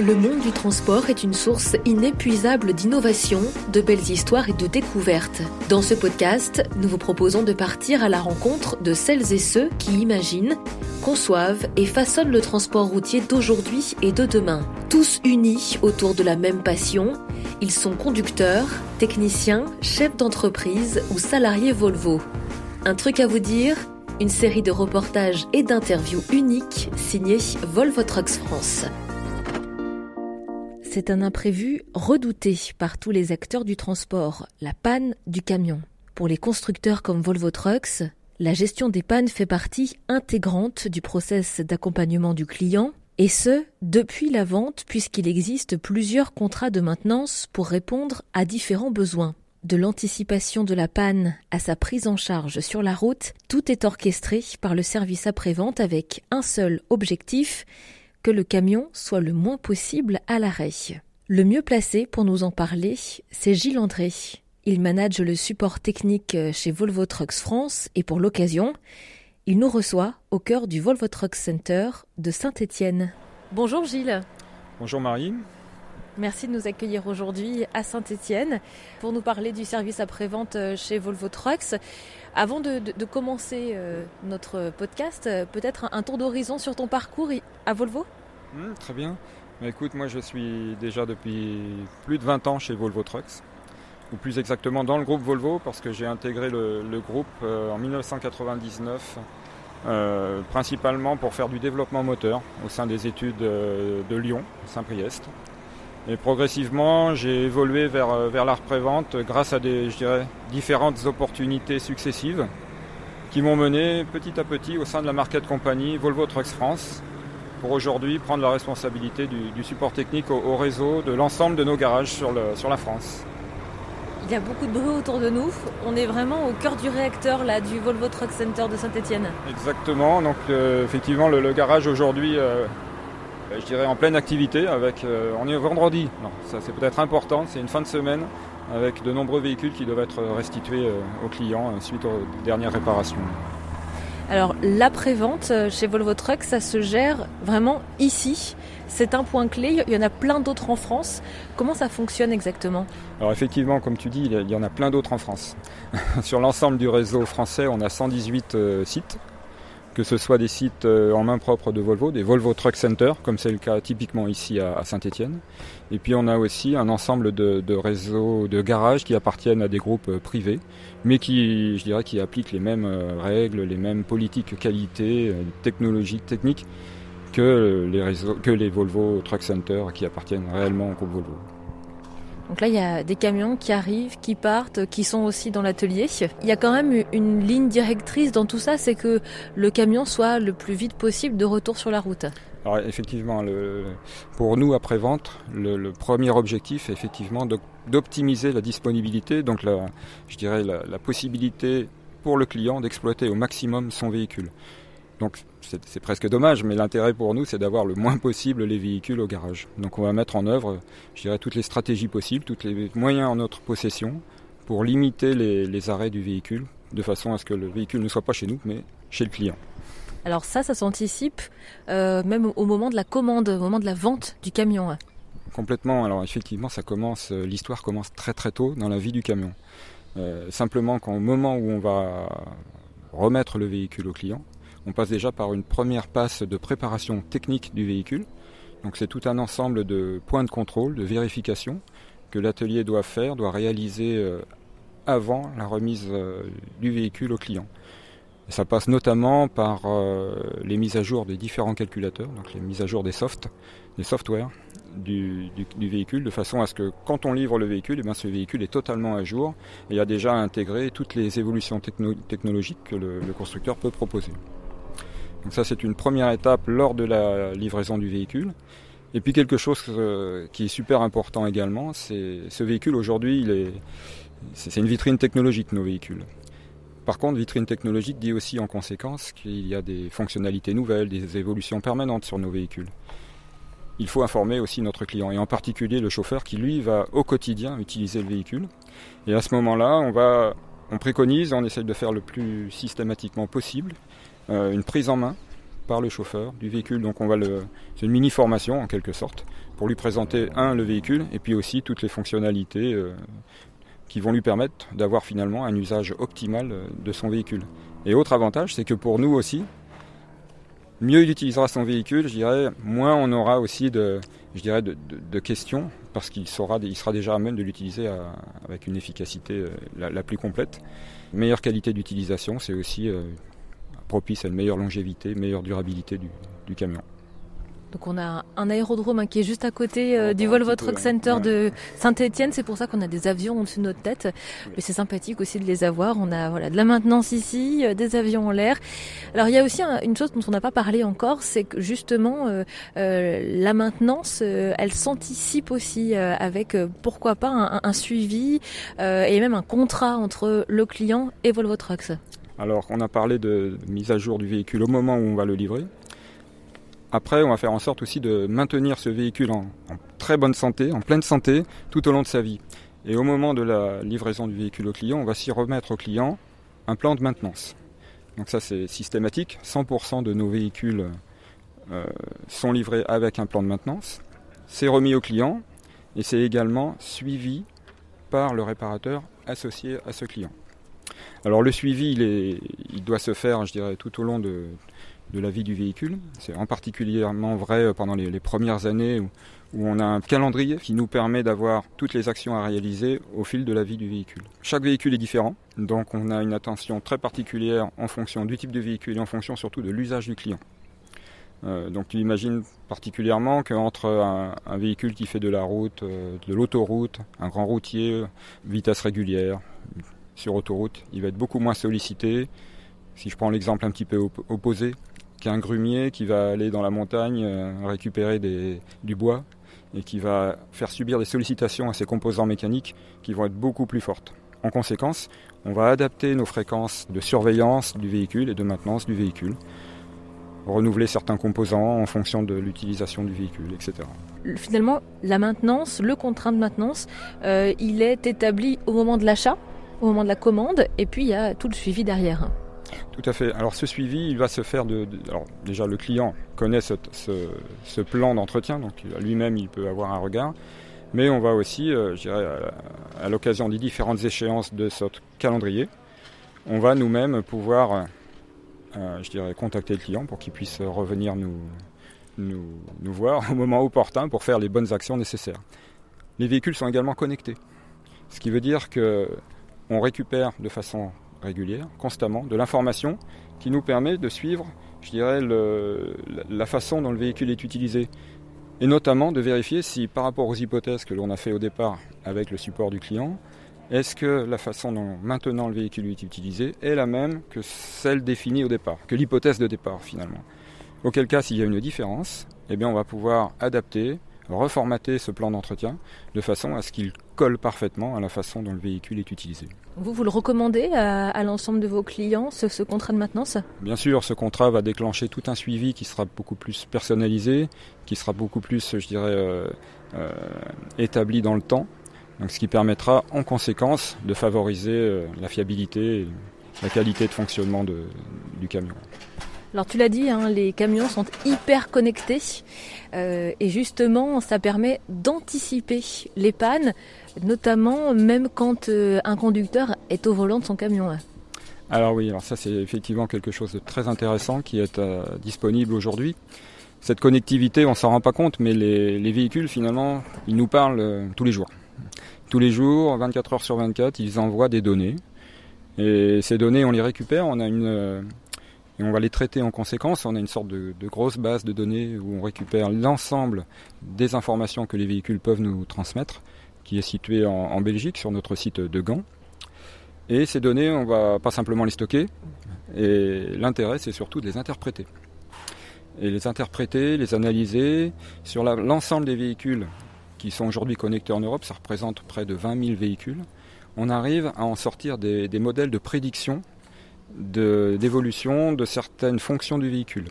Le monde du transport est une source inépuisable d'innovation, de belles histoires et de découvertes. Dans ce podcast, nous vous proposons de partir à la rencontre de celles et ceux qui imaginent, conçoivent et façonnent le transport routier d'aujourd'hui et de demain. Tous unis autour de la même passion, ils sont conducteurs, techniciens, chefs d'entreprise ou salariés Volvo. Un truc à vous dire une série de reportages et d'interviews uniques signés Volvo Trucks France. C'est un imprévu redouté par tous les acteurs du transport, la panne du camion. Pour les constructeurs comme Volvo Trucks, la gestion des pannes fait partie intégrante du process d'accompagnement du client, et ce, depuis la vente, puisqu'il existe plusieurs contrats de maintenance pour répondre à différents besoins. De l'anticipation de la panne à sa prise en charge sur la route, tout est orchestré par le service après-vente avec un seul objectif, que le camion soit le moins possible à l'arrêt. Le mieux placé pour nous en parler, c'est Gilles André. Il manage le support technique chez Volvo Trucks France et pour l'occasion, il nous reçoit au cœur du Volvo Trucks Center de Saint-Étienne. Bonjour Gilles. Bonjour Marie. Merci de nous accueillir aujourd'hui à Saint-Étienne pour nous parler du service après-vente chez Volvo Trucks. Avant de, commencer euh, notre podcast, euh, peut-être un, tour d'horizon sur ton parcours à Volvo? Mmh, Très bien. Bah, écoute, moi je suis déjà depuis plus de 20 ans chez Volvo Trucks, ou plus exactement dans le groupe Volvo, parce que j'ai intégré le, groupe euh, en 1999, principalement pour faire du développement moteur au sein des études de Lyon, Saint-Priest. Et progressivement, j'ai évolué vers, euh, vers la reprévente grâce à des, je dirais, différentes opportunités successives qui m'ont mené petit à petit au sein de la market compagnie Volvo Trucks France pour aujourd'hui prendre la responsabilité du, support technique au, réseau de l'ensemble de nos garages sur, le, sur la France. Il y a beaucoup de bruit autour de nous. On est vraiment au cœur du réacteur là, du Volvo Truck Center de Saint-Etienne. Exactement. Donc euh, effectivement, le, garage aujourd'hui euh, je dirais en pleine activité avec euh, on est vendredi, non, ça c'est peut-être important, c'est une fin de semaine avec de nombreux véhicules qui doivent être restitués euh, aux clients suite aux dernières réparations. Alors l'après-vente chez Volvo Trucks, ça se gère vraiment ici. C'est un point clé, il y en a plein d'autres en France. Comment ça fonctionne exactement? Alors effectivement, comme tu dis, il y en a plein d'autres en France. Sur l'ensemble du réseau français, on a 118 sites que ce soit des sites euh, en main propre de Volvo, des Volvo Truck Center, comme c'est le cas typiquement ici à Saint-Étienne. Et puis on a aussi un ensemble de, réseaux de garages qui appartiennent à des groupes euh, privés, mais qui, je dirais, qui appliquent les mêmes euh, règles, les mêmes politiques qualité, technologiques, techniques que les, réseaux, que les Volvo Truck Center qui appartiennent réellement au groupe Volvo. Donc là, il y a des camions qui arrivent, qui partent, qui sont aussi dans l'atelier. Il y a quand même une ligne directrice dans tout ça, c'est que le camion soit le plus vite possible de retour sur la route. Effectivement, pour nous après-vente, le, premier objectif est effectivement d'optimiser la disponibilité, donc je dirais la possibilité pour le client d'exploiter au maximum son véhicule. Donc c'est presque dommage, mais l'intérêt pour nous, c'est d'avoir le moins possible les véhicules au garage. Donc on va mettre en œuvre, je dirais, toutes les stratégies possibles, tous les moyens en notre possession pour limiter les, arrêts du véhicule, de façon à ce que le véhicule ne soit pas chez nous, mais chez le client. Alors ça, ça s'anticipe euh, même au moment de la commande, au moment de la vente du camion. Complètement. Alors effectivement, ça commence, euh, l'histoire commence très très tôt dans la vie du camion. Euh, simplement qu'au moment où on va remettre le véhicule au client, on passe déjà par une première passe de préparation technique du véhicule. Donc c'est tout un ensemble de points de contrôle, de vérification que l'atelier doit faire, doit réaliser euh, avant la remise euh, du véhicule au client. ça passe notamment par euh, les mises à jour des différents calculateurs, donc les mises à jour des softs, des softwares du, véhicule, de façon à ce que quand on livre le véhicule, eh ce véhicule est totalement à jour et a déjà intégré toutes les évolutions technologiques que le constructeur peut proposer. Donc ça c'est une première étape lors de la livraison du véhicule. Et puis quelque chose euh, qui est super important également, c'est ce véhicule aujourd'hui, c'est une vitrine technologique nos véhicules. Par contre, vitrine technologique dit aussi en conséquence qu'il y a des fonctionnalités nouvelles, des évolutions permanentes sur nos véhicules. Il faut informer aussi notre client, et en particulier le chauffeur qui lui va au quotidien utiliser le véhicule. Et à ce moment-là, on préconise, on essaye de faire le plus systématiquement possible, une prise en main par le chauffeur du véhicule. Donc on c'est une mini formation en quelque sorte pour lui présenter un le véhicule et puis aussi toutes les fonctionnalités euh, qui vont lui permettre d'avoir finalement un usage optimal euh, de son véhicule. Et autre avantage, c'est que pour nous aussi, mieux il utilisera son véhicule, moins on aura aussi de, questions, parce qu'il sera, il sera déjà à même de l'utiliser avec une efficacité euh, la, plus complète. Meilleure qualité d'utilisation, c'est aussi euh, propice à une meilleure longévité, meilleure durabilité du camion. Donc on a un aérodrome hein, qui est juste à côté euh, du Volvo Truck Center de Saint-Étienne. C'est pour ça qu'on a des avions au-dessus de notre tête. Mais c'est sympathique aussi de les avoir. On a voilà de la maintenance ici, euh, des avions en l'air. Alors il y a aussi une chose dont on n'a pas parlé encore, c'est que justement euh, la maintenance, elle s'anticipe aussi avec pourquoi pas un, un suivi et même un contrat entre le client et Volvo Trucks. Alors on a parlé de mise à jour du véhicule au moment où on va le livrer. Après, on va faire en sorte aussi de maintenir ce véhicule en, très bonne santé, en pleine santé, tout au long de sa vie. Et au moment de la livraison du véhicule au client, on va s'y remettre au client un plan de maintenance. Donc ça c'est systématique, 100% de nos véhicules euh, sont livrés avec un plan de maintenance. C'est remis au client et c'est également suivi par le réparateur associé à ce client. Alors le suivi, il, doit se faire, je dirais, tout au long de, la vie du véhicule. C'est en particulièrement vrai euh, pendant les, premières années où, on a un calendrier qui nous permet d'avoir toutes les actions à réaliser au fil de la vie du véhicule. Chaque véhicule est différent, donc on a une attention très particulière en fonction du type de véhicule et en fonction surtout de l'usage du client. Euh, donc tu imagines particulièrement qu'entre un, un, véhicule qui fait de la route, euh, de l'autoroute, un grand routier, vitesse régulière, sur autoroute, il va être beaucoup moins sollicité. Si je prends l'exemple un petit peu opposé, qu'un grumier qui va aller dans la montagne euh, récupérer du bois et qui va faire subir des sollicitations à ses composants mécaniques qui vont être beaucoup plus fortes. En conséquence, on va adapter nos fréquences de surveillance du véhicule et de maintenance du véhicule, renouveler certains composants en fonction de l'utilisation du véhicule, etc. Finalement, la maintenance, le contraint de maintenance, euh, il est établi au moment de l'achat, au moment de la commande, et puis il y a tout le suivi derrière. Tout à fait. Alors ce suivi, il va se faire de... alors déjà, le client connaît ce, plan d'entretien, donc lui-même, il peut avoir un regard. Mais on va aussi, euh, je dirais, à, l'occasion des différentes échéances de ce calendrier, on va nous-mêmes pouvoir, euh, je dirais, contacter le client pour qu'il puisse revenir nous, nous voir au moment opportun pour faire les bonnes actions nécessaires. Les véhicules sont également connectés, ce qui veut dire que on récupère de façon régulière, constamment, de l'information qui nous permet de suivre, je dirais, la façon dont le véhicule est utilisé. Et notamment de vérifier si par rapport aux hypothèses que l'on a fait au départ avec le support du client, est-ce que la façon dont maintenant le véhicule est utilisé est la même que celle définie au départ, que l'hypothèse de départ finalement. Auquel cas, s'il y a une différence, eh bien on va pouvoir adapter, reformater ce plan d'entretien de façon à ce qu'il colle parfaitement à la façon dont le véhicule est utilisé. Vous, vous le recommandez à, l'ensemble de vos clients, ce, contrat de maintenance? Bien sûr, ce contrat va déclencher tout un suivi qui sera beaucoup plus personnalisé, qui sera beaucoup plus, je dirais, euh, euh, établi dans le temps. Donc, ce qui permettra en conséquence de favoriser euh, la fiabilité et la qualité de fonctionnement du camion. Alors tu l'as dit, hein, les camions sont hyper connectés euh, et justement ça permet d'anticiper les pannes, notamment même quand euh, un conducteur est au volant de son camion. Alors oui, alors ça c'est effectivement quelque chose de très intéressant qui est euh, disponible aujourd'hui. Cette connectivité, on s'en rend pas compte, mais les, les, véhicules finalement, ils nous parlent tous les jours. Tous les jours, 24 heures sur 24, ils envoient des données. Et ces données, on les récupère. On a une, on va les traiter en conséquence. On a une sorte de, grosse base de données où on récupère l'ensemble des informations que les véhicules peuvent nous transmettre, qui est située en, Belgique sur notre site de Gand. Et ces données, on va pas simplement les stocker, et l'intérêt c'est surtout de les interpréter. Et les interpréter, les analyser sur l'ensemble des véhicules qui sont aujourd'hui connectés en Europe, ça représente près de 20 000 véhicules. On arrive à en sortir des modèles de prédiction d'évolution de, certaines fonctions du véhicule.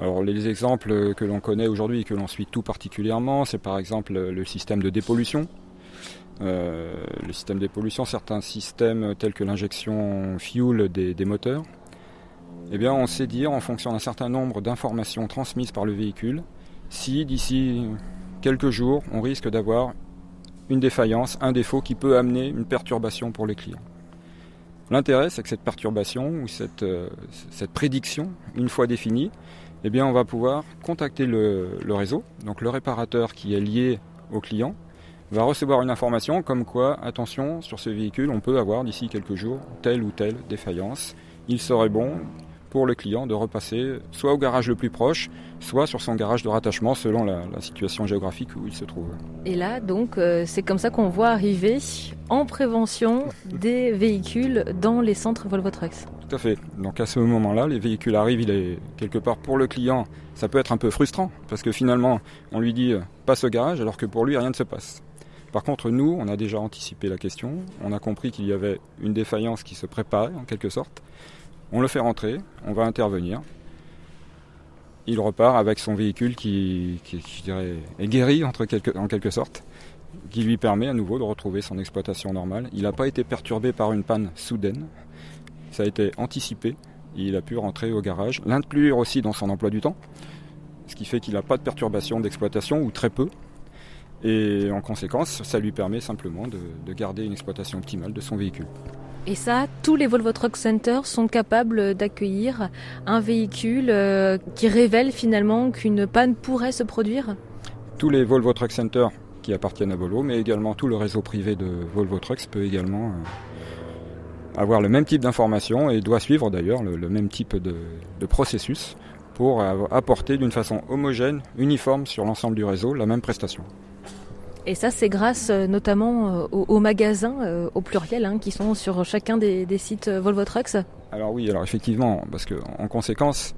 Alors les exemples que l'on connaît aujourd'hui et que l'on suit tout particulièrement, c'est par exemple le système de dépollution. Euh, le système de dépollution, certains systèmes tels que l'injection fuel des, moteurs. eh bien, on sait dire, en fonction d'un certain nombre d'informations transmises par le véhicule, si d'ici quelques jours, on risque d'avoir une défaillance, un défaut qui peut amener une perturbation pour les clients. L'intérêt, c'est que cette perturbation ou cette, euh, cette, prédiction, une fois définie, eh on va pouvoir contacter le, le, réseau, donc le réparateur qui est lié au client, va recevoir une information comme quoi, attention, sur ce véhicule, on peut avoir d'ici quelques jours telle ou telle défaillance. Il serait bon pour le client de repasser soit au garage le plus proche, soit sur son garage de rattachement selon la, situation géographique où il se trouve. Et là, donc, euh, c'est comme ça qu'on voit arriver en prévention des véhicules dans les centres Volvo Trucks. À. Donc à ce moment-là, les véhicules arrivent, il est quelque part pour le client, ça peut être un peu frustrant parce que finalement, on lui dit euh, passe au garage alors que pour lui rien ne se passe. Par contre, nous, on a déjà anticipé la question, on a compris qu'il y avait une défaillance qui se préparait en quelque sorte. On le fait rentrer, on va intervenir. Il repart avec son véhicule qui, est guéri en quelque sorte, qui lui permet à nouveau de retrouver son exploitation normale. Il n'a pas été perturbé par une panne soudaine, ça a été anticipé, il a pu rentrer au garage, l'inclure aussi dans son emploi du temps, ce qui fait qu'il n'a pas de perturbation d'exploitation ou très peu. Et en conséquence, ça lui permet simplement de garder une exploitation optimale de son véhicule. Et ça, tous les Volvo Truck Center sont capables d'accueillir un véhicule euh, qui révèle finalement qu'une panne pourrait se produire Tous les Volvo Truck Center qui appartiennent à Volvo, mais également tout le réseau privé de Volvo Trucks peut également euh, avoir le même type d'information et doit suivre d'ailleurs le, même type de, de processus pour apporter d'une façon homogène, uniforme sur l'ensemble du réseau la même prestation. Et ça, c'est grâce euh, notamment euh, aux, magasins, euh, au pluriel, hein, qui sont sur chacun des, sites Volvo Trucks. Alors oui, alors effectivement, parce qu'en conséquence,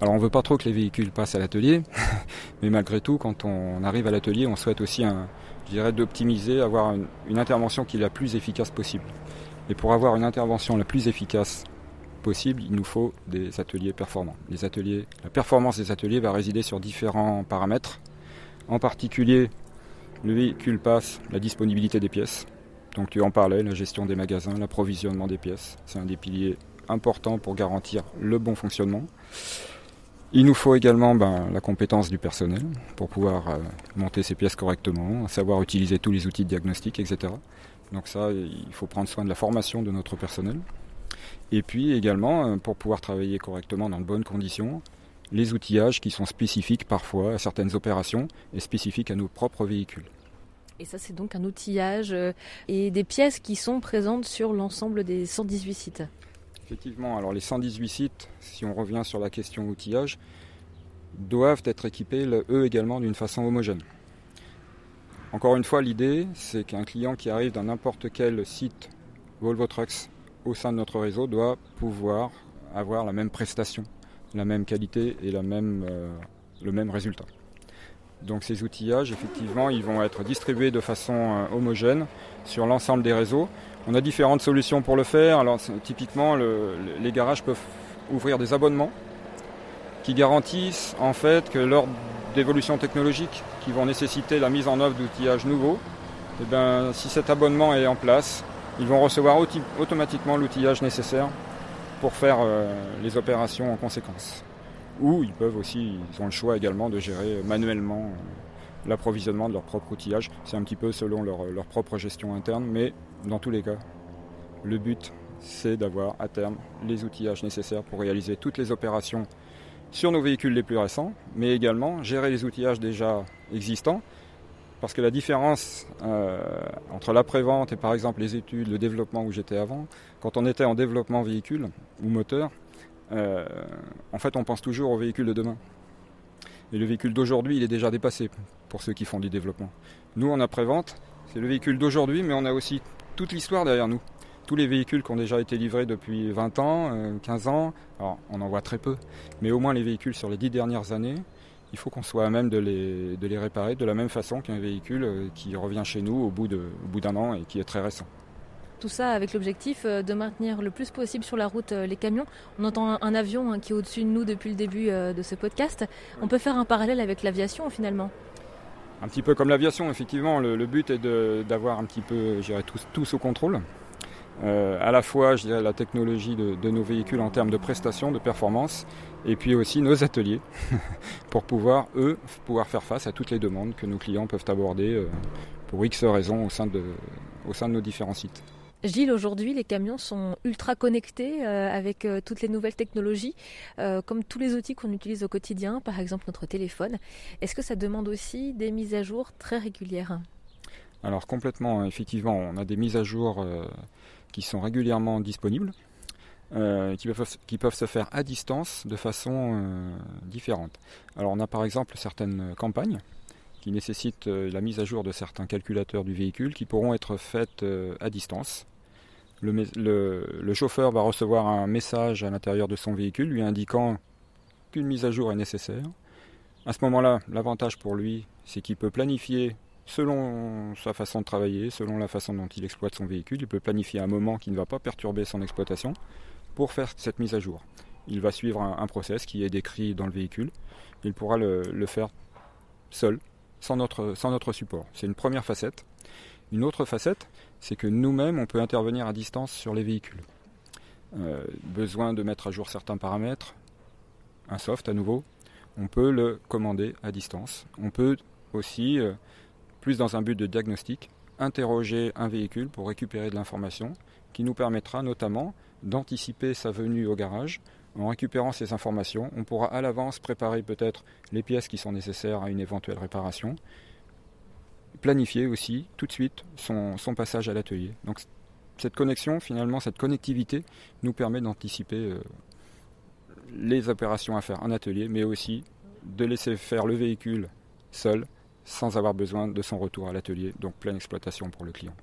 alors on veut pas trop que les véhicules passent à l'atelier, mais malgré tout, quand on arrive à l'atelier, on souhaite aussi, un, je dirais, d'optimiser, avoir une, une, intervention qui est la plus efficace possible. Et pour avoir une intervention la plus efficace possible, il nous faut des ateliers performants. Les ateliers, la performance des ateliers va résider sur différents paramètres, en particulier le véhicule passe la disponibilité des pièces. Donc tu en parlais, la gestion des magasins, l'approvisionnement des pièces. C'est un des piliers importants pour garantir le bon fonctionnement. Il nous faut également ben, la compétence du personnel pour pouvoir euh, monter ces pièces correctement, savoir utiliser tous les outils de diagnostic, etc. Donc ça, il faut prendre soin de la formation de notre personnel. Et puis également, euh, pour pouvoir travailler correctement dans de bonnes conditions, les outillages qui sont spécifiques parfois à certaines opérations et spécifiques à nos propres véhicules. Et ça, c'est donc un outillage euh, et des pièces qui sont présentes sur l'ensemble des 118 sites. Effectivement, alors les 118 sites, si on revient sur la question outillage, doivent être équipés, eux également, d'une façon homogène. Encore une fois, l'idée, c'est qu'un client qui arrive dans n'importe quel site Volvo Trucks au sein de notre réseau doit pouvoir avoir la même prestation la même qualité et euh, le même résultat. Donc ces outillages, effectivement, ils vont être distribués de façon euh, homogène sur l'ensemble des réseaux. On a différentes solutions pour le faire. Alors typiquement, les garages peuvent ouvrir des abonnements qui garantissent en fait que lors d'évolutions technologiques qui vont nécessiter la mise en œuvre d'outillages nouveaux, eh ben, si cet abonnement est en place, ils vont recevoir automatiquement l'outillage nécessaire pour faire euh, les opérations en conséquence. Ou ils peuvent aussi, ils ont le choix également de gérer manuellement euh, l'approvisionnement de leur propre outillage. C'est un petit peu selon leur, propre gestion interne, mais dans tous les cas, le but c'est d'avoir à terme les outillages nécessaires pour réaliser toutes les opérations sur nos véhicules les plus récents, mais également gérer les outillages déjà existants parce que la différence euh, entre l'après-vente et par exemple les études, le développement où j'étais avant, quand on était en développement véhicule ou moteur, euh, en fait on pense toujours au véhicule de demain. Et le véhicule d'aujourd'hui, il est déjà dépassé pour ceux qui font du développement. Nous, en après-vente, c'est le véhicule d'aujourd'hui, mais on a aussi toute l'histoire derrière nous. Tous les véhicules qui ont déjà été livrés depuis 20 ans, 15 euh, ans, alors on en voit très peu, mais au moins les véhicules sur les 10 dernières années, il faut qu'on soit à même de les, de les réparer de la même façon qu'un véhicule euh, qui revient chez nous au bout, d'un an et qui est très récent. Tout ça avec l'objectif euh, de maintenir le plus possible sur la route les camions. On entend un avion hein, qui est au-dessus de nous depuis le début de ce podcast. On peut faire un parallèle avec l'aviation finalement? Un petit peu comme l'aviation, effectivement. Le, but est d'avoir un petit peu, tout, tout sous contrôle. Euh, à la fois je dirais, la technologie de, nos véhicules en termes de prestations, de performance, et puis aussi nos ateliers pour pouvoir, eux, pouvoir faire face à toutes les demandes que nos clients peuvent aborder euh, pour X raisons au sein de, au sein de nos différents sites. Gilles, aujourd'hui, les camions sont ultra connectés euh, avec toutes les nouvelles technologies, comme tous les outils qu'on utilise au quotidien, par exemple notre téléphone. Est-ce que ça demande aussi des mises à jour très régulières? Alors complètement, effectivement, on a des mises à jour qui sont régulièrement disponibles, euh, qui, peuvent, se faire à distance de façon euh, différente. Alors on a par exemple certaines campagnes qui nécessitent euh, la mise à jour de certains calculateurs du véhicule qui pourront être faites à distance. Le, chauffeur va recevoir un message à l'intérieur de son véhicule lui indiquant qu'une mise à jour est nécessaire. À ce moment-là, l'avantage pour lui, c'est qu'il peut planifier selon sa façon de travailler, selon la façon dont il exploite son véhicule, il peut planifier un moment qui ne va pas perturber son exploitation pour faire cette mise à jour. Il va suivre un, process qui est décrit dans le véhicule. Il pourra le, faire seul, sans notre, support. C'est une première facette. Une autre facette, c'est que nous-mêmes, on peut intervenir à distance sur les véhicules. Euh, besoin de mettre à jour certains paramètres, un soft à nouveau, on peut le commander à distance. On peut aussi euh, plus dans un but de diagnostic, interroger un véhicule pour récupérer de l'information qui nous permettra notamment d'anticiper sa venue au garage. En récupérant ces informations, on pourra à l'avance préparer peut-être les pièces qui sont nécessaires à une éventuelle réparation, planifier aussi tout de suite son, passage à l'atelier. Donc cette connexion, finalement, cette connectivité nous permet d'anticiper euh, les opérations à faire en atelier, mais aussi de laisser faire le véhicule seul sans avoir besoin de son retour à l'atelier, donc pleine exploitation pour le client.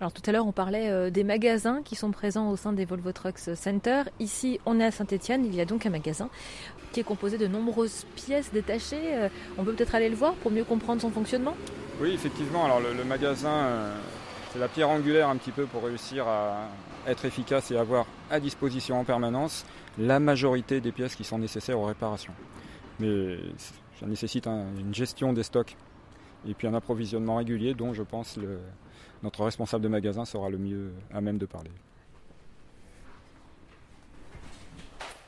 Alors tout à l'heure on parlait euh, des magasins qui sont présents au sein des Volvo Trucks Center. Ici on est à Saint-Etienne, il y a donc un magasin qui est composé de nombreuses pièces détachées. Euh, on peut peut-être aller le voir pour mieux comprendre son fonctionnement? Oui effectivement, alors le, magasin euh, c'est la pierre angulaire un petit peu pour réussir à être efficace et avoir à disposition en permanence la majorité des pièces qui sont nécessaires aux réparations. Mais ça nécessite une gestion des stocks et puis un approvisionnement régulier dont je pense le, notre responsable de magasin sera le mieux à même de parler.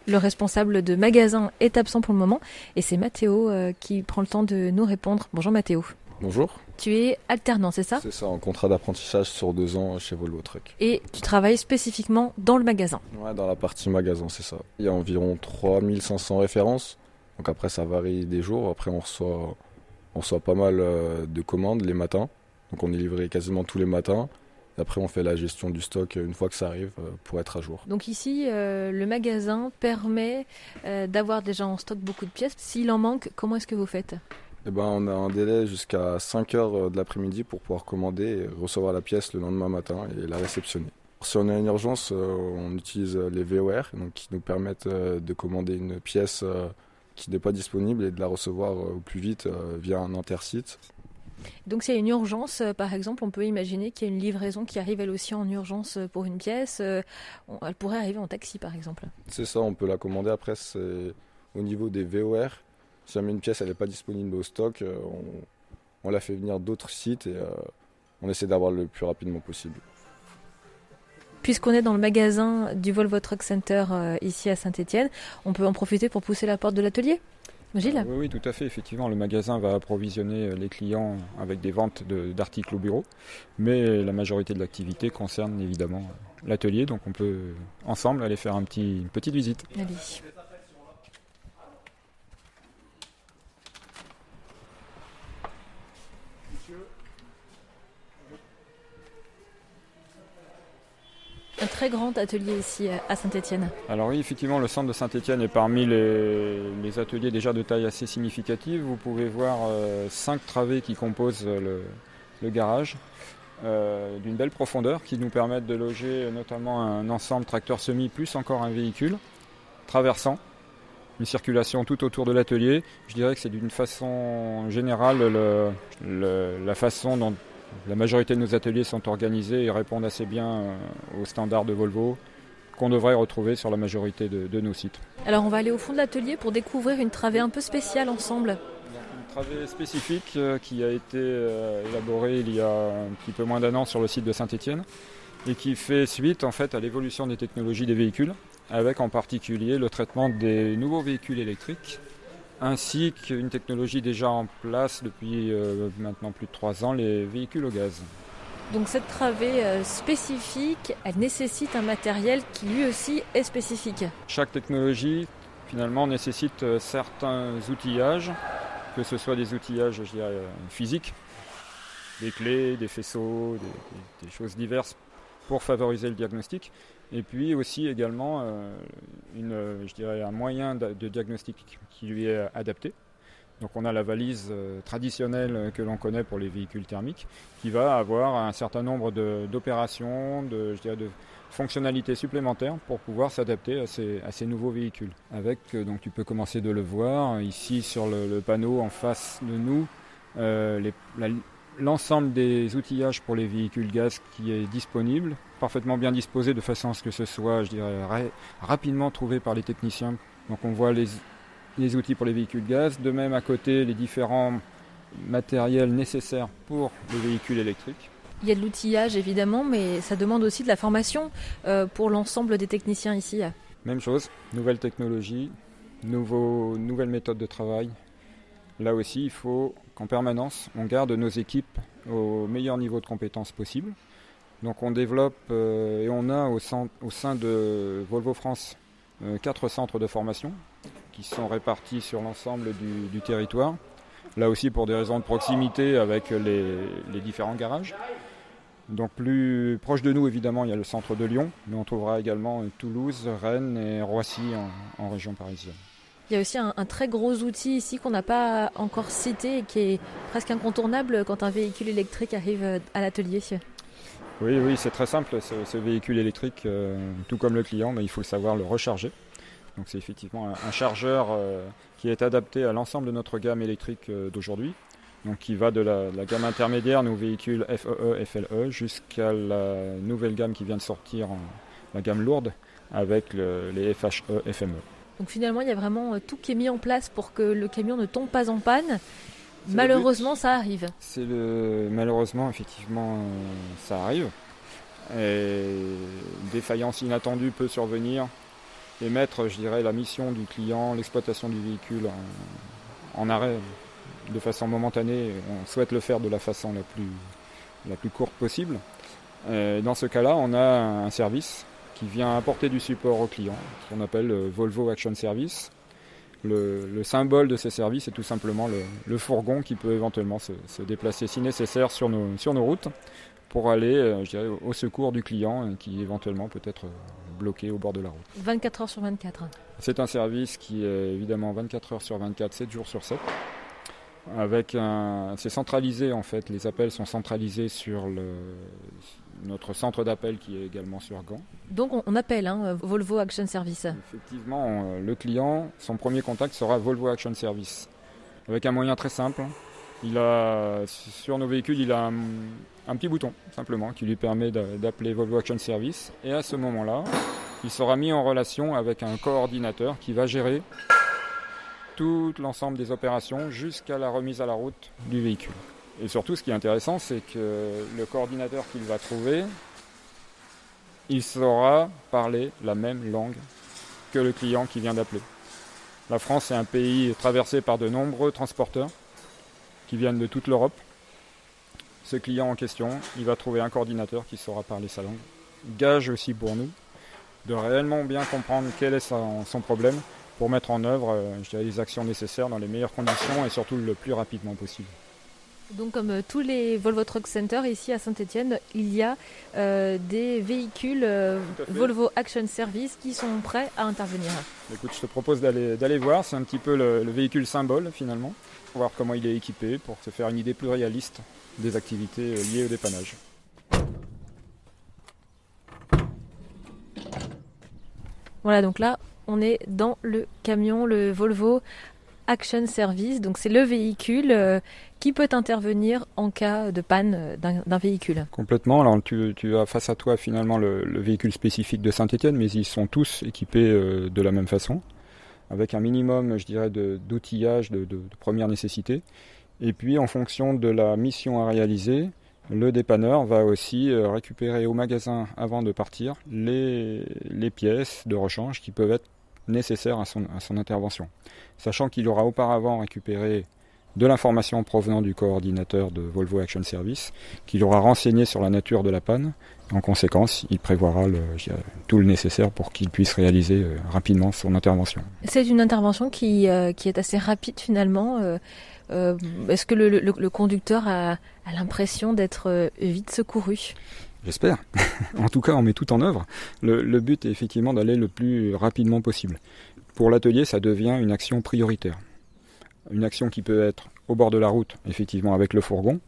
Le responsable de magasin est absent pour le moment et c'est Mathéo euh, qui prend le temps de nous répondre. Bonjour Mathéo. Bonjour. Tu es alternant, c'est ça? C'est ça, en contrat d'apprentissage sur deux ans chez Volvo Truck. Et tu travailles spécifiquement dans le magasin? Ouais, dans la partie magasin, c'est ça. Il y a environ 3500 références. Donc après, ça varie des jours. Après, on reçoit on reçoit pas mal euh, de commandes les matins. Donc on est livré quasiment tous les matins. Après, on fait la gestion du stock une fois que ça arrive euh, pour être à jour. Donc ici, euh, le magasin permet d'avoir déjà en stock beaucoup de pièces. S'il en manque, comment est-ce que vous faites? Eh ben, on a un délai jusqu'à 5 heures de l'après-midi pour pouvoir commander et recevoir la pièce le lendemain matin et la réceptionner. Si on a une urgence, on utilise les VOR donc qui nous permettent de commander une pièce qui n'est pas disponible et de la recevoir euh, au plus vite euh, via un intersite. Donc s'il y a une urgence, euh, par exemple, on peut imaginer qu'il y a une livraison qui arrive elle aussi en urgence pour une pièce. Elle pourrait arriver en taxi, par exemple. C'est ça, on peut la commander. Après, c'est au niveau des VOR. Si jamais une pièce n'est pas disponible au stock, on, la fait venir d'autres sites et on essaie d'avoir le plus rapidement possible. Puisqu'on est dans le magasin du Volvo Truck Center euh, ici à Saint-Etienne, on peut en profiter pour pousser la porte de l'atelier Gilles euh, oui, oui, tout à fait. Effectivement, le magasin va approvisionner euh, les clients avec des ventes d'articles au bureau, mais la majorité de l'activité concerne évidemment l'atelier, donc on peut ensemble aller faire un petit, une petite visite. Allez. Un très grand atelier ici à Saint-Etienne. Alors oui, effectivement, le centre de Saint-Etienne est parmi les, ateliers déjà de taille assez significative. Vous pouvez voir euh, cinq travées qui composent le, garage. Euh, d'une belle profondeur qui nous permettent de loger notamment un ensemble tracteur semi plus encore un véhicule traversant une circulation tout autour de l'atelier. Je dirais que c'est d'une façon générale la façon dont la majorité de nos ateliers sont organisés et répondent assez bien euh, aux standards de Volvo qu'on devrait retrouver sur la majorité de, nos sites. Alors on va aller au fond de l'atelier pour découvrir une travée un peu spéciale ensemble. Une travée spécifique euh, qui a été euh, élaborée il y a un petit peu moins d'un an sur le site de Saint-Étienne. et qui fait suite en fait à l'évolution des technologies des véhicules, avec en particulier le traitement des nouveaux véhicules électriques, ainsi qu'une technologie déjà en place depuis euh, maintenant plus de trois ans, les véhicules au gaz. Donc cette travée euh, spécifique, elle nécessite un matériel qui lui aussi est spécifique. Chaque technologie finalement nécessite euh, certains outillages, que ce soit des outillages je dirais, physiques, des clés, des faisceaux, des choses diverses pour favoriser le diagnostic. Et puis aussi également euh, une, je dirais un moyen de diagnostic qui lui est adapté. Donc on a la valise euh, traditionnelle que l'on connaît pour les véhicules thermiques qui va avoir un certain nombre d'opérations, de, de, fonctionnalités supplémentaires pour pouvoir s'adapter à ces, à ces, nouveaux véhicules. Avec, euh, donc tu peux commencer de le voir ici sur le, panneau en face de nous, les, la, l'ensemble des outillages pour les véhicules gaz qui est disponible, parfaitement bien disposé de façon à ce que ce soit, je dirais, rapidement trouvé par les techniciens. Donc on voit les, les outils pour les véhicules gaz, de même à côté les différents matériels nécessaires pour les véhicules électriques. Il y a de l'outillage évidemment, mais ça demande aussi de la formation euh, pour l'ensemble des techniciens ici. Même chose, nouvelle technologie, nouveaux, nouvelles méthodes de travail. Là aussi, il faut qu'en permanence, on garde nos équipes au meilleur niveau de compétences possible. Donc on développe euh, et on a au, sein de Volvo France euh, quatre centres de formation qui sont répartis sur l'ensemble du, territoire. Là aussi pour des raisons de proximité avec les, différents garages. Donc plus proche de nous évidemment il y a le centre de Lyon, mais on trouvera également Toulouse, Rennes et Roissy en région parisienne. Il y a aussi un, très gros outil ici qu'on n'a pas encore cité et qui est presque incontournable quand un véhicule électrique arrive euh, à l'atelier. Oui, oui, c'est très simple. Ce, véhicule électrique, euh, tout comme le client, mais il faut savoir le recharger. Donc c'est effectivement un, chargeur euh, qui est adapté à l'ensemble de notre gamme électrique d'aujourd'hui. Donc qui va de la, gamme intermédiaire, nos véhicules FEE, FLE, jusqu'à la nouvelle gamme qui vient de sortir, la gamme lourde, avec les FHE, FME. Donc finalement, il y a vraiment euh, tout qui est mis en place pour que le camion ne tombe pas en panne. Malheureusement, ça arrive. C'est le malheureusement effectivement euh, ça arrive. Et défaillance inattendue peut survenir et mettre, je dirais, la mission du client, l'exploitation du véhicule en, arrêt de façon momentanée. On souhaite le faire de la façon la plus, la plus courte possible. dans ce cas-là, on a un service qui vient apporter du support au client, ce qu'on appelle le Volvo Action Service. Le, symbole de ces services est tout simplement le, fourgon qui peut éventuellement se, déplacer si nécessaire sur nos, sur nos routes pour aller euh, je dirais, au secours du client qui éventuellement peut être bloqué au bord de la route. 24 heures sur 24 C'est un service qui est évidemment 24 heures sur 24, 7 jours sur 7. Avec un, c'est centralisé en fait, les appels sont centralisés sur le, notre centre d'appel qui est également sur Gand. Donc on appelle hein, Volvo Action Service. Effectivement, euh, le client, son premier contact sera Volvo Action Service. Avec un moyen très simple. Il a, sur nos véhicules, il a un, petit bouton simplement qui lui permet d'appeler Volvo Action Service. Et à ce moment-là, il sera mis en relation avec un coordinateur qui va gérer tout l'ensemble des opérations jusqu'à la remise à la route du véhicule. Et surtout, ce qui est intéressant, c'est que le coordinateur qu'il va trouver, il saura parler la même langue que le client qui vient d'appeler. La France est un pays traversé par de nombreux transporteurs qui viennent de toute l'Europe. Ce client en question, il va trouver un coordinateur qui saura parler sa langue. Gage aussi pour nous de réellement bien comprendre quel est son, problème pour mettre en œuvre euh, les actions nécessaires dans les meilleures conditions et surtout le plus rapidement possible. Donc comme euh, tous les Volvo Truck Center ici à Saint-Etienne, il y a euh, des véhicules euh, Volvo Action Service qui sont prêts à intervenir. Écoute, je te propose d'aller voir, c'est un petit peu le, véhicule symbole finalement, pour voir comment il est équipé, pour se faire une idée plus réaliste des activités liées au dépannage. Voilà, donc là, on est dans le camion, le Volvo Action Service. Donc c'est le véhicule euh, qui peut intervenir en cas de panne euh, d'un véhicule. Complètement. Alors tu, as face à toi finalement le, véhicule spécifique de Saint-Etienne, mais ils sont tous équipés euh, de la même façon, avec un minimum, je dirais, d'outillage de, première nécessité. Et puis en fonction de la mission à réaliser, Le dépanneur va aussi récupérer au magasin avant de partir les pièces de rechange qui peuvent être nécessaires à son, intervention. Sachant qu'il aura auparavant récupéré de l'information provenant du coordinateur de Volvo Action Service, qu'il aura renseigné sur la nature de la panne. En conséquence, il prévoira tout le nécessaire pour qu'il puisse réaliser euh, rapidement son intervention. C'est une intervention qui, euh, qui est assez rapide finalement. Euh, Est-ce que le, conducteur a l'impression d'être vite secouru? J'espère. en tout cas, on met tout en œuvre. Le, but est effectivement d'aller le plus rapidement possible. Pour l'atelier, ça devient une action prioritaire une action qui peut être au bord de la route, effectivement avec le fourgon,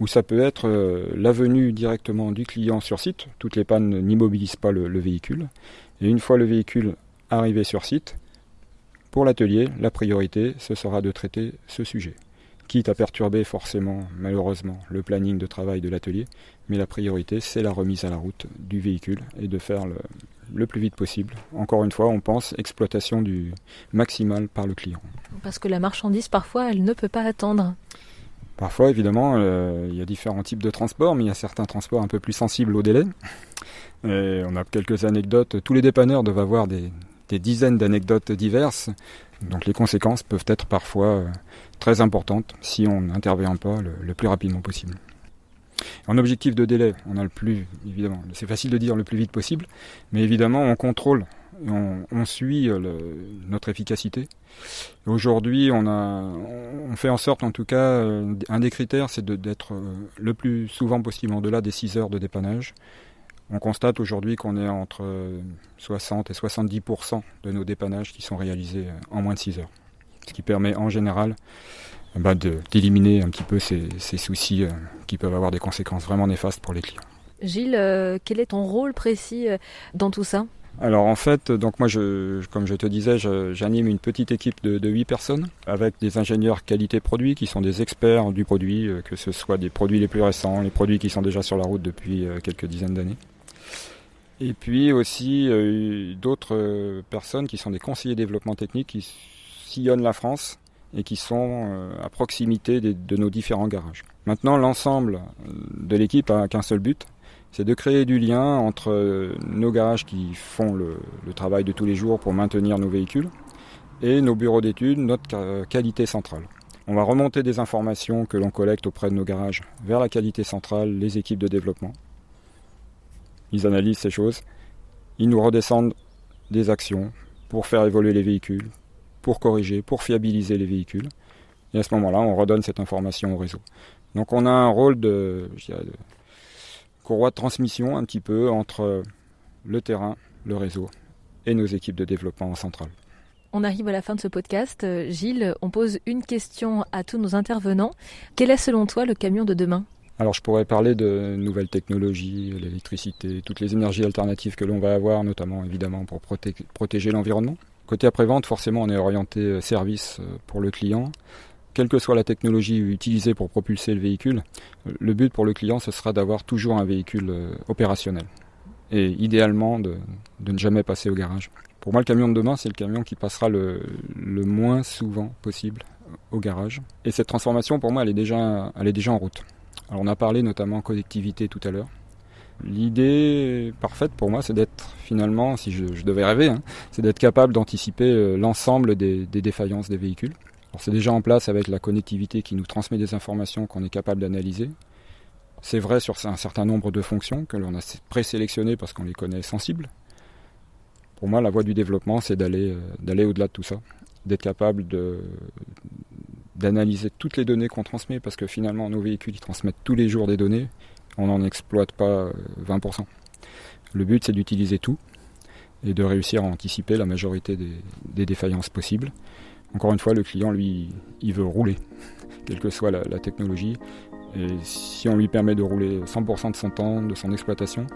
ou ça peut être euh, la venue directement du client sur site. Toutes les pannes n'immobilisent pas le, véhicule. Et une fois le véhicule arrivé sur site, pour l'atelier, la priorité, ce sera de traiter ce sujet. Quitte à perturber forcément, malheureusement, le planning de travail de l'atelier, mais la priorité, c'est la remise à la route du véhicule et de faire le, le plus vite possible. Encore une fois, on pense exploitation du maximal par le client. Parce que la marchandise, parfois, elle ne peut pas attendre. Parfois, évidemment, euh, il y a différents types de transports, mais il y a certains transports un peu plus sensibles au délai. Et on a quelques anecdotes. Tous les dépanneurs doivent avoir des, des dizaines d'anecdotes diverses. Donc les conséquences peuvent être parfois euh, très importantes si on n'intervient pas le, plus rapidement possible. En objectif de délai, on a le plus, évidemment, c'est facile de dire le plus vite possible, mais évidemment, on contrôle, on, on suit le, notre efficacité. Aujourd'hui, on, fait en sorte, en tout cas, un des critères, c'est d'être le plus souvent possible en delà des 6 heures de dépannage. On constate aujourd'hui qu'on est entre 60 et 70% de nos dépannages qui sont réalisés en moins de 6 heures. Ce qui permet en général bah d'éliminer un petit peu ces, ces soucis euh, qui peuvent avoir des conséquences vraiment néfastes pour les clients. Gilles, euh, quel est ton rôle précis euh, dans tout ça? Alors en fait, donc moi, je, comme je te disais, j'anime une petite équipe de, de 8 personnes avec des ingénieurs qualité produit qui sont des experts du produit, euh, que ce soit des produits les plus récents, les produits qui sont déjà sur la route depuis euh, quelques dizaines d'années. Et puis aussi euh, d'autres euh, personnes qui sont des conseillers développement technique qui sillonnent la France et qui sont euh, à proximité de nos différents garages. Maintenant, l'ensemble de l'équipe a qu'un seul but, c'est de créer du lien entre nos garages qui font le, travail de tous les jours pour maintenir nos véhicules et nos bureaux d'études, notre qualité centrale. On va remonter des informations que l'on collecte auprès de nos garages vers la qualité centrale, les équipes de développement. Ils analysent ces choses, ils nous redescendent des actions pour faire évoluer les véhicules, pour corriger, pour fiabiliser les véhicules. Et à ce moment-là, on redonne cette information au réseau. Donc on a un rôle de, courroie de transmission un petit peu entre le terrain, le réseau et nos équipes de développement en centrale. On arrive à la fin de ce podcast. Gilles, on pose une question à tous nos intervenants. Quel est selon toi le camion de demain? Alors je pourrais parler de nouvelles technologies, l'électricité, toutes les énergies alternatives que l'on va avoir, notamment évidemment pour proté protéger l'environnement. Côté après-vente, forcément, on est orienté euh, service euh, pour le client. Quelle que soit la technologie utilisée pour propulser le véhicule, le but pour le client, ce sera d'avoir toujours un véhicule euh, opérationnel. Et idéalement, de, ne jamais passer au garage. Pour moi, le camion de demain, c'est le camion qui passera le, moins souvent possible au garage. Et cette transformation, pour moi, elle est déjà en route. Alors, on a parlé notamment connectivité tout à l'heure. L'idée parfaite pour moi, c'est d'être finalement, si je, devais rêver, hein, c'est d'être capable d'anticiper euh, l'ensemble des, des, défaillances des véhicules. C'est déjà en place avec la connectivité qui nous transmet des informations qu'on est capable d'analyser. C'est vrai sur un certain nombre de fonctions que l'on a présélectionnées parce qu'on les connaît sensibles. Pour moi, la voie du développement, c'est d'aller euh, d'aller au-delà de tout ça, d'être capable de d'analyser toutes les données qu'on transmet parce que finalement nos véhicules ils transmettent tous les jours des données on n'en exploite pas 20%. Euh, Le but, c'est d'utiliser tout et de réussir à anticiper la majorité des, défaillances possibles. Encore une fois, le client, lui, il veut rouler, quelle que soit la, technologie. Et si on lui permet de rouler 100% de son temps, de son exploitation,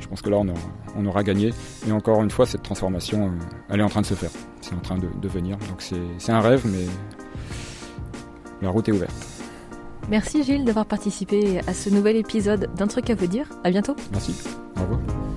je pense que là, on aura, on aura gagné. Et encore une fois, cette transformation, euh, elle est en train de se faire. C'est en train de, de venir. Donc c'est un rêve, mais la route est ouverte. Merci Gilles d'avoir participé à ce nouvel épisode d'un truc à vous dire. À bientôt. Merci. Au revoir.